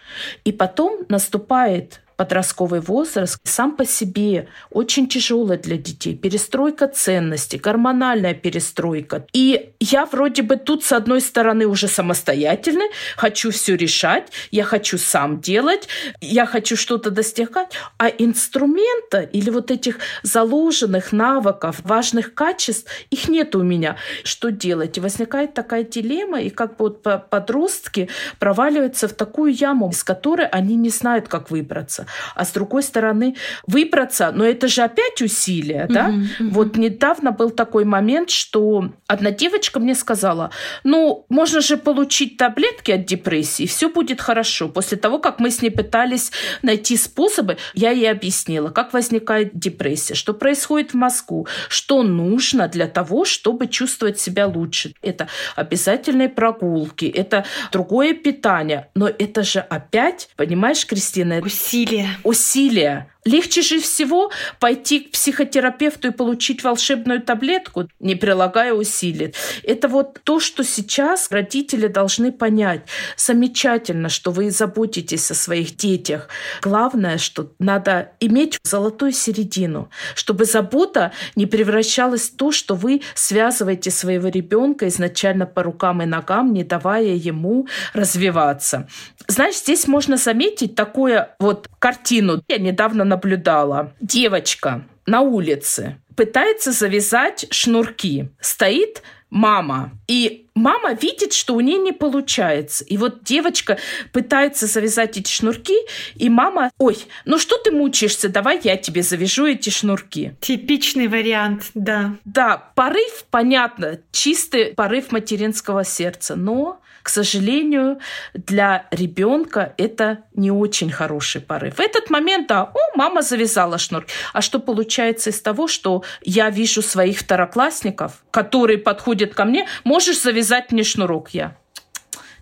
и потом наступает подростковый возраст сам по себе очень тяжелый для детей. Перестройка ценностей, гормональная перестройка. И я вроде бы тут, с одной стороны, уже самостоятельный, хочу все решать, я хочу сам делать, я хочу что-то достигать, а инструмента или вот этих заложенных навыков, важных качеств, их нет у меня. Что делать? И возникает такая дилемма, и как бы вот подростки проваливаются в такую яму, из которой они не знают, как выбраться а с другой стороны выбраться, но это же опять усилия, да? Uh-huh. Вот недавно был такой момент, что одна девочка мне сказала, ну, можно же получить таблетки от депрессии, все будет хорошо. После того, как мы с ней пытались найти способы, я ей объяснила, как возникает депрессия, что происходит в мозгу, что нужно для того, чтобы чувствовать себя лучше. Это обязательные прогулки, это другое питание, но это же опять, понимаешь, Кристина? Усилия усилия. Усилия. Легче же всего пойти к психотерапевту и получить волшебную таблетку, не прилагая усилий. Это вот то, что сейчас родители должны понять. Замечательно, что вы заботитесь о своих детях. Главное, что надо иметь золотую середину, чтобы забота не превращалась в то, что вы связываете своего ребенка изначально по рукам и ногам, не давая ему развиваться. Знаешь, здесь можно заметить такую вот картину. Я недавно наблюдала. Девочка на улице пытается завязать шнурки. Стоит мама. И мама видит, что у нее не получается. И вот девочка пытается завязать эти шнурки, и мама, ой, ну что ты мучаешься, давай я тебе завяжу эти шнурки. Типичный вариант, да. Да, порыв, понятно, чистый порыв материнского сердца, но к сожалению, для ребенка это не очень хороший порыв. В этот момент, да, о, мама завязала шнур. А что получается из того, что я вижу своих второклассников, которые подходят ко мне, можешь завязать мне шнурок я?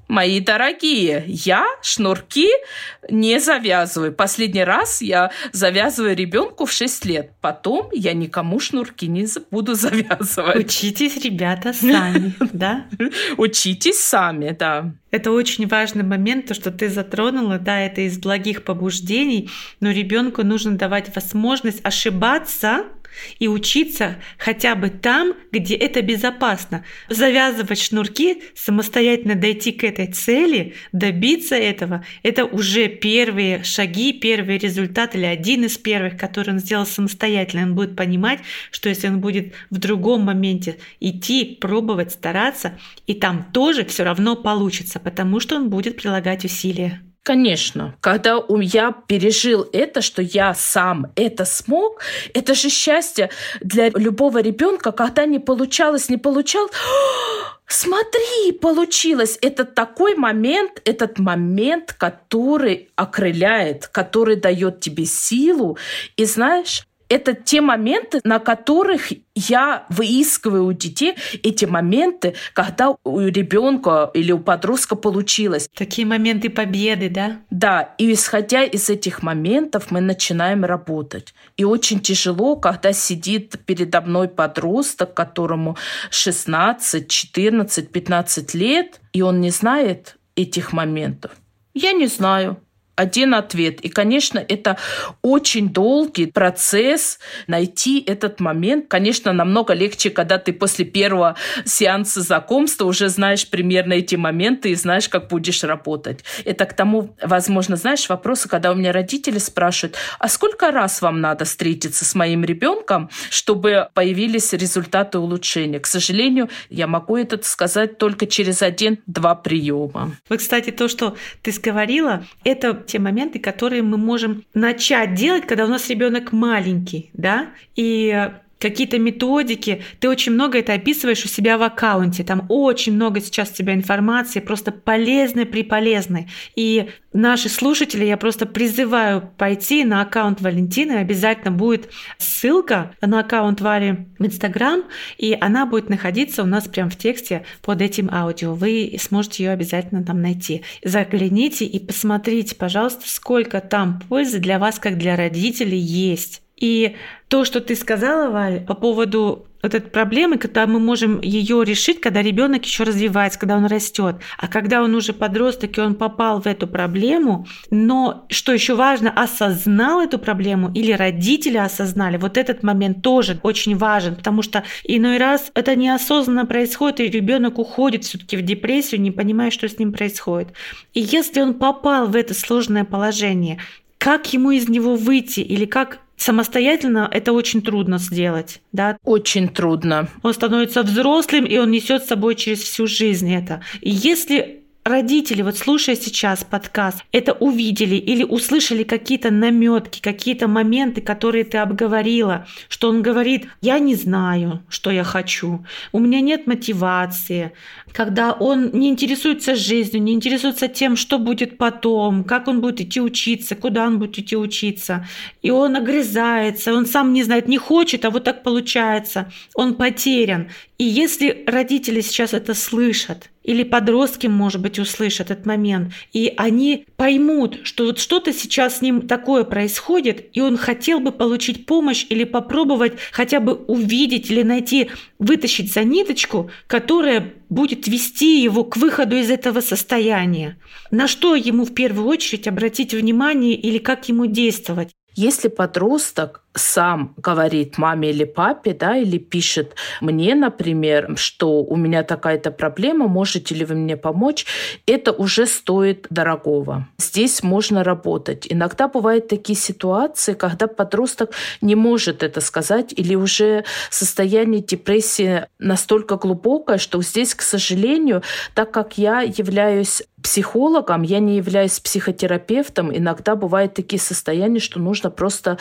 Мои дорогие, я шнурки не завязываю. Последний раз я завязываю ребенку в 6 лет. Потом я никому шнурки не буду завязывать. Учитесь, ребята, сами, да? Учитесь сами, да. Это очень важный момент, то, что ты затронула, да, это из благих побуждений, но ребенку нужно давать возможность ошибаться, и учиться хотя бы там, где это безопасно. Завязывать шнурки, самостоятельно дойти к этой цели, добиться этого, это уже первые шаги, первый результат или один из первых, который он сделал самостоятельно. Он будет понимать, что если он будет в другом моменте идти, пробовать, стараться, и там тоже все равно получится, потому что он будет прилагать усилия. Конечно, когда я пережил это, что я сам это смог, это же счастье для любого ребенка, когда не получалось, не получалось. Смотри, получилось. Это такой момент, этот момент, который окрыляет, который дает тебе силу. И знаешь, это те моменты, на которых я выискиваю у детей эти моменты, когда у ребенка или у подростка получилось. Такие моменты победы, да? Да, и исходя из этих моментов мы начинаем работать. И очень тяжело, когда сидит передо мной подросток, которому 16, 14, 15 лет, и он не знает этих моментов. Я не знаю один ответ. И, конечно, это очень долгий процесс найти этот момент. Конечно, намного легче, когда ты после первого сеанса знакомства уже знаешь примерно эти моменты и знаешь, как будешь работать. Это к тому, возможно, знаешь, вопросы, когда у меня родители спрашивают, а сколько раз вам надо встретиться с моим ребенком, чтобы появились результаты улучшения? К сожалению, я могу это сказать только через один-два приема. Вот, кстати, то, что ты говорила, это те моменты, которые мы можем начать делать, когда у нас ребенок маленький, да, и какие-то методики. Ты очень много это описываешь у себя в аккаунте. Там очень много сейчас у тебя информации, просто полезной, приполезной. И наши слушатели, я просто призываю пойти на аккаунт Валентины. Обязательно будет ссылка на аккаунт Вали в Инстаграм, и она будет находиться у нас прямо в тексте под этим аудио. Вы сможете ее обязательно там найти. Загляните и посмотрите, пожалуйста, сколько там пользы для вас, как для родителей, есть. И то, что ты сказала, Валь, по поводу вот этой проблемы, когда мы можем ее решить, когда ребенок еще развивается, когда он растет. А когда он уже подросток и он попал в эту проблему, но что еще важно, осознал эту проблему или родители осознали, вот этот момент тоже очень важен, потому что иной раз это неосознанно происходит, и ребенок уходит все-таки в депрессию, не понимая, что с ним происходит. И если он попал в это сложное положение, как ему из него выйти или как самостоятельно это очень трудно сделать, да? Очень трудно. Он становится взрослым, и он несет с собой через всю жизнь это. И если родители, вот слушая сейчас подкаст, это увидели или услышали какие-то наметки, какие-то моменты, которые ты обговорила, что он говорит, я не знаю, что я хочу, у меня нет мотивации, когда он не интересуется жизнью, не интересуется тем, что будет потом, как он будет идти учиться, куда он будет идти учиться, и он огрызается, он сам не знает, не хочет, а вот так получается, он потерян. И если родители сейчас это слышат, или подростки, может быть, услышат этот момент, и они поймут, что вот что-то сейчас с ним такое происходит, и он хотел бы получить помощь или попробовать хотя бы увидеть или найти, вытащить за ниточку, которая будет вести его к выходу из этого состояния. На что ему в первую очередь обратить внимание или как ему действовать? Если подросток сам говорит маме или папе, да, или пишет мне, например, что у меня такая-то проблема, можете ли вы мне помочь, это уже стоит дорогого. Здесь можно работать. Иногда бывают такие ситуации, когда подросток не может это сказать или уже состояние депрессии настолько глубокое, что здесь, к сожалению, так как я являюсь психологом, я не являюсь психотерапевтом. Иногда бывают такие состояния, что нужно просто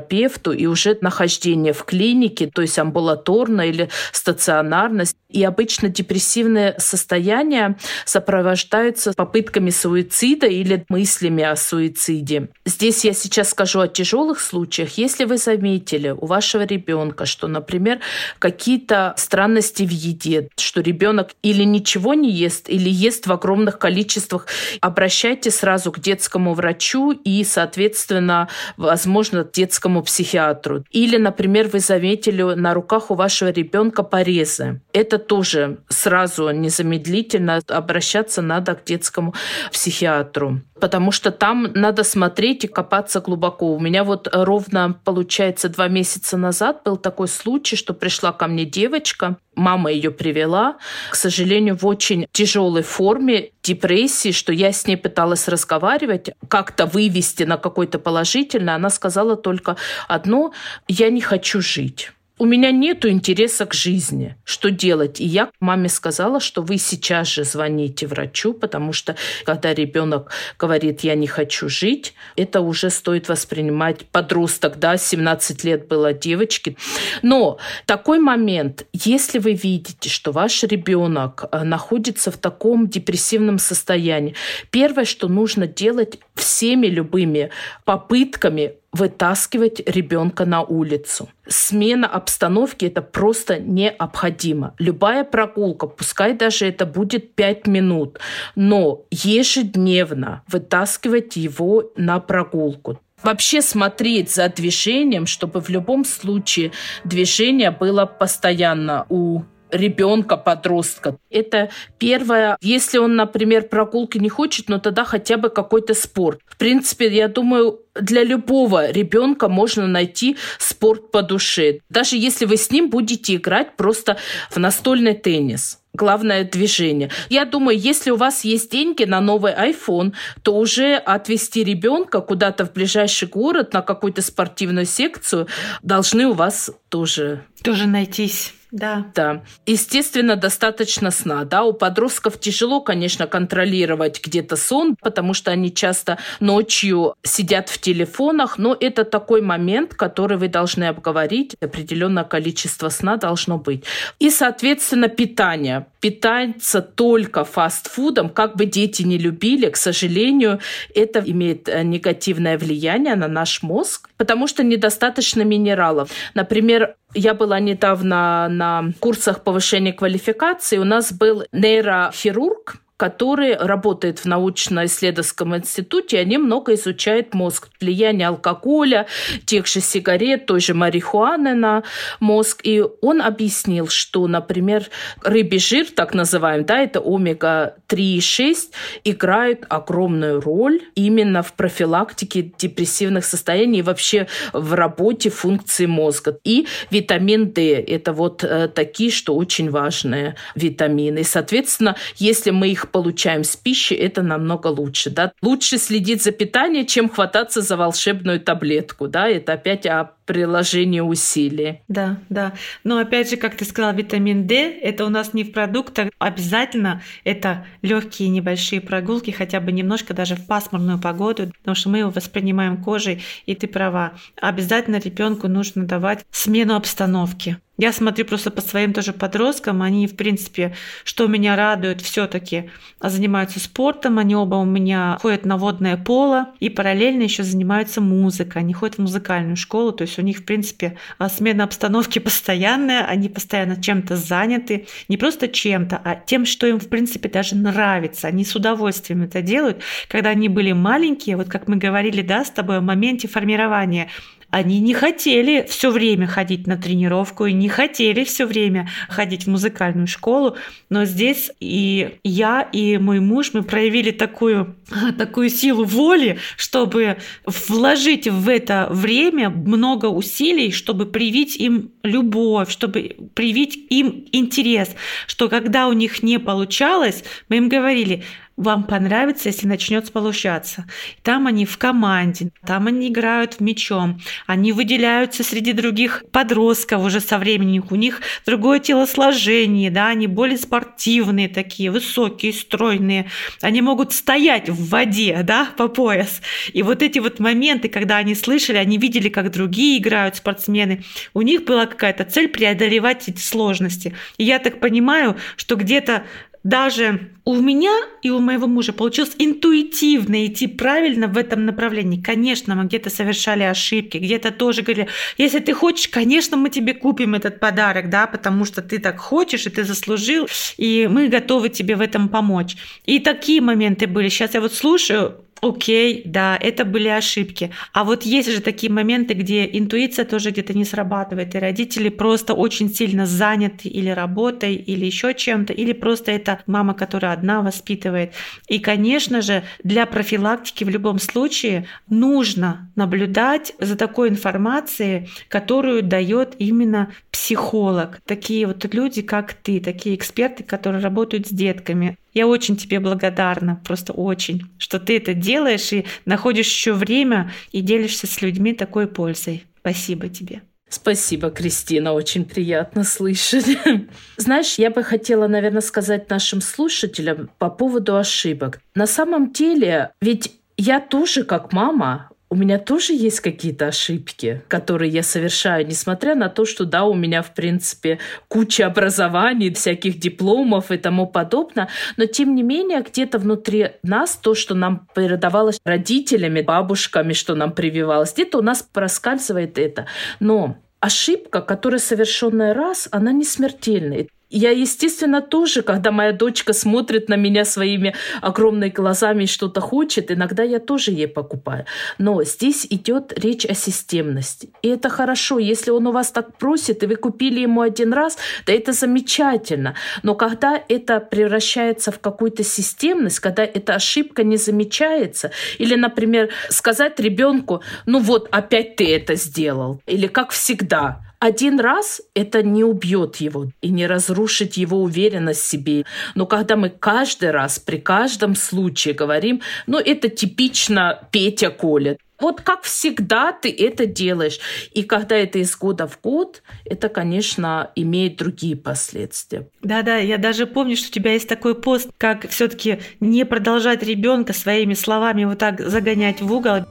психотерапевту и уже нахождение в клинике, то есть амбулаторно или стационарно. И обычно депрессивные состояния сопровождаются попытками суицида или мыслями о суициде. Здесь я сейчас скажу о тяжелых случаях. Если вы заметили у вашего ребенка, что, например, какие-то странности в еде, что ребенок или ничего не ест, или ест в огромных количествах, обращайтесь сразу к детскому врачу и, соответственно, возможно, детскому психиатру. Или, например, вы заметили на руках у вашего ребенка порезы. Это тоже сразу незамедлительно обращаться надо к детскому психиатру потому что там надо смотреть и копаться глубоко. У меня вот ровно, получается, два месяца назад был такой случай, что пришла ко мне девочка, мама ее привела, к сожалению, в очень тяжелой форме депрессии, что я с ней пыталась разговаривать, как-то вывести на какой-то положительный. Она сказала только одно, я не хочу жить у меня нет интереса к жизни. Что делать? И я маме сказала, что вы сейчас же звоните врачу, потому что когда ребенок говорит, я не хочу жить, это уже стоит воспринимать подросток, да, 17 лет было девочки. Но такой момент, если вы видите, что ваш ребенок э, находится в таком депрессивном состоянии, первое, что нужно делать всеми любыми попытками вытаскивать ребенка на улицу. Смена обстановки это просто необходимо. Любая прогулка, пускай даже это будет 5 минут, но ежедневно вытаскивать его на прогулку вообще смотреть за движением, чтобы в любом случае движение было постоянно у ребенка, подростка. Это первое. Если он, например, прогулки не хочет, но тогда хотя бы какой-то спорт. В принципе, я думаю, для любого ребенка можно найти спорт по душе. Даже если вы с ним будете играть просто в настольный теннис главное движение. Я думаю, если у вас есть деньги на новый iPhone, то уже отвезти ребенка куда-то в ближайший город на какую-то спортивную секцию должны у вас тоже тоже найтись Да. Да. Естественно, достаточно сна. Да, у подростков тяжело, конечно, контролировать где-то сон, потому что они часто ночью сидят в телефонах, но это такой момент, который вы должны обговорить. Определенное количество сна должно быть. И, соответственно, питание. Питаться только фастфудом, как бы дети не любили, к сожалению, это имеет э, негативное влияние на наш мозг, потому что недостаточно минералов. Например, я была недавно на курсах повышения квалификации. У нас был нейрохирург, который работает в научно-исследовательском институте, они много изучают мозг, влияние алкоголя, тех же сигарет, той же марихуаны на мозг. И он объяснил, что, например, рыбий жир, так называемый, да, это омега-3 и 6, играют огромную роль именно в профилактике депрессивных состояний и вообще в работе функции мозга. И витамин D – это вот э, такие, что очень важные витамины. И, соответственно, если мы их получаем с пищи, это намного лучше. Да? Лучше следить за питанием, чем хвататься за волшебную таблетку. Да? Это опять о приложении усилий. Да, да. Но опять же, как ты сказала, витамин D это у нас не в продуктах. Обязательно это легкие небольшие прогулки, хотя бы немножко даже в пасмурную погоду, потому что мы его воспринимаем кожей, и ты права. Обязательно ребенку нужно давать смену обстановки. Я смотрю просто по своим тоже подросткам, они, в принципе, что меня радует, все-таки занимаются спортом, они оба у меня ходят на водное поло и параллельно еще занимаются музыкой, они ходят в музыкальную школу, то есть у них, в принципе, смена обстановки постоянная, они постоянно чем-то заняты, не просто чем-то, а тем, что им, в принципе, даже нравится, они с удовольствием это делают. Когда они были маленькие, вот как мы говорили, да, с тобой о моменте формирования, они не хотели все время ходить на тренировку и не хотели все время ходить в музыкальную школу, но здесь и я, и мой муж, мы проявили такую, такую силу воли, чтобы вложить в это время много усилий, чтобы привить им любовь, чтобы привить им интерес, что когда у них не получалось, мы им говорили, вам понравится, если начнет получаться. Там они в команде, там они играют мячом, они выделяются среди других подростков уже со временем, у них другое телосложение, да, они более спортивные такие, высокие, стройные, они могут стоять в воде, да, по пояс. И вот эти вот моменты, когда они слышали, они видели, как другие играют спортсмены, у них была какая-то цель преодолевать эти сложности. И я так понимаю, что где-то даже у меня и у моего мужа получилось интуитивно идти правильно в этом направлении. Конечно, мы где-то совершали ошибки, где-то тоже говорили, если ты хочешь, конечно, мы тебе купим этот подарок, да, потому что ты так хочешь, и ты заслужил, и мы готовы тебе в этом помочь. И такие моменты были. Сейчас я вот слушаю, Окей, да, это были ошибки. А вот есть же такие моменты, где интуиция тоже где-то не срабатывает, и родители просто очень сильно заняты или работой, или еще чем-то, или просто это мама, которая одна воспитывает. И, конечно же, для профилактики в любом случае нужно наблюдать за такой информацией, которую дает именно психолог. Такие вот люди, как ты, такие эксперты, которые работают с детками. Я очень тебе благодарна, просто очень, что ты это делаешь и находишь еще время и делишься с людьми такой пользой. Спасибо тебе. Спасибо, Кристина, очень приятно слышать. Знаешь, я бы хотела, наверное, сказать нашим слушателям по поводу ошибок. На самом деле, ведь я тоже, как мама, у меня тоже есть какие-то ошибки, которые я совершаю, несмотря на то, что да, у меня, в принципе, куча образований, всяких дипломов и тому подобное, но тем не менее где-то внутри нас то, что нам передавалось родителями, бабушками, что нам прививалось, где-то у нас проскальзывает это. Но ошибка, которая совершенная раз, она не смертельная. Я, естественно, тоже, когда моя дочка смотрит на меня своими огромными глазами и что-то хочет, иногда я тоже ей покупаю. Но здесь идет речь о системности. И это хорошо. Если он у вас так просит, и вы купили ему один раз, да это замечательно. Но когда это превращается в какую-то системность, когда эта ошибка не замечается, или, например, сказать ребенку, ну вот, опять ты это сделал, или как всегда, один раз это не убьет его и не разрушит его уверенность в себе. Но когда мы каждый раз, при каждом случае говорим, ну, это типично Петя Коля. Вот как всегда ты это делаешь. И когда это из года в год, это, конечно, имеет другие последствия. Да-да, я даже помню, что у тебя есть такой пост, как все-таки не продолжать ребенка своими словами вот так загонять в угол.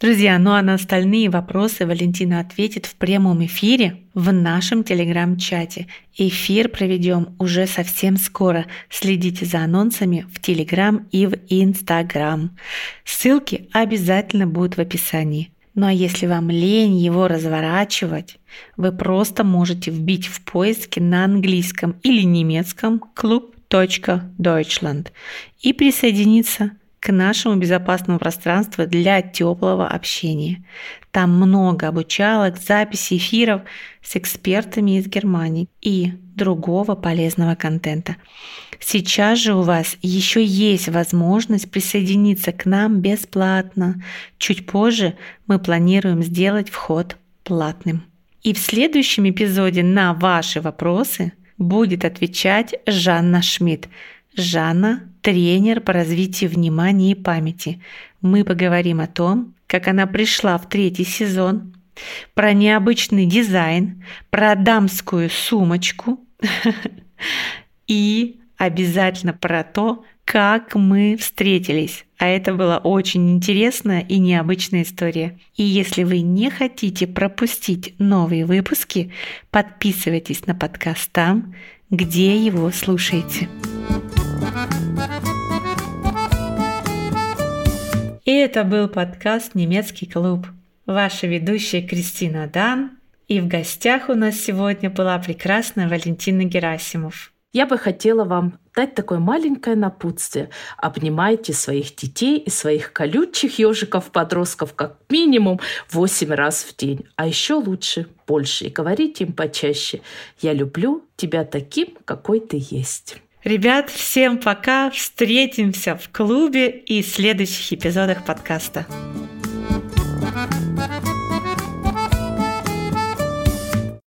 Друзья, ну а на остальные вопросы Валентина ответит в прямом эфире в нашем телеграм-чате. Эфир проведем уже совсем скоро. Следите за анонсами в телеграм и в инстаграм. Ссылки обязательно будут в описании. Ну а если вам лень его разворачивать, вы просто можете вбить в поиске на английском или немецком club.deutschland и присоединиться к нашему безопасному пространству для теплого общения. Там много обучалок, записей эфиров с экспертами из Германии и другого полезного контента. Сейчас же у вас еще есть возможность присоединиться к нам бесплатно. Чуть позже мы планируем сделать вход платным. И в следующем эпизоде на ваши вопросы будет отвечать Жанна Шмидт. Жанна тренер по развитию внимания и памяти. Мы поговорим о том, как она пришла в третий сезон, про необычный дизайн, про дамскую сумочку и обязательно про то, как мы встретились. А это была очень интересная и необычная история. И если вы не хотите пропустить новые выпуски, подписывайтесь на подкаст там, где его слушаете. И это был подкаст «Немецкий клуб». Ваша ведущая Кристина Дан. И в гостях у нас сегодня была прекрасная Валентина Герасимов. Я бы хотела вам дать такое маленькое напутствие. Обнимайте своих детей и своих колючих ежиков-подростков как минимум 8 раз в день. А еще лучше больше. И говорите им почаще «Я люблю тебя таким, какой ты есть». Ребят, всем пока. Встретимся в клубе и в следующих эпизодах подкаста.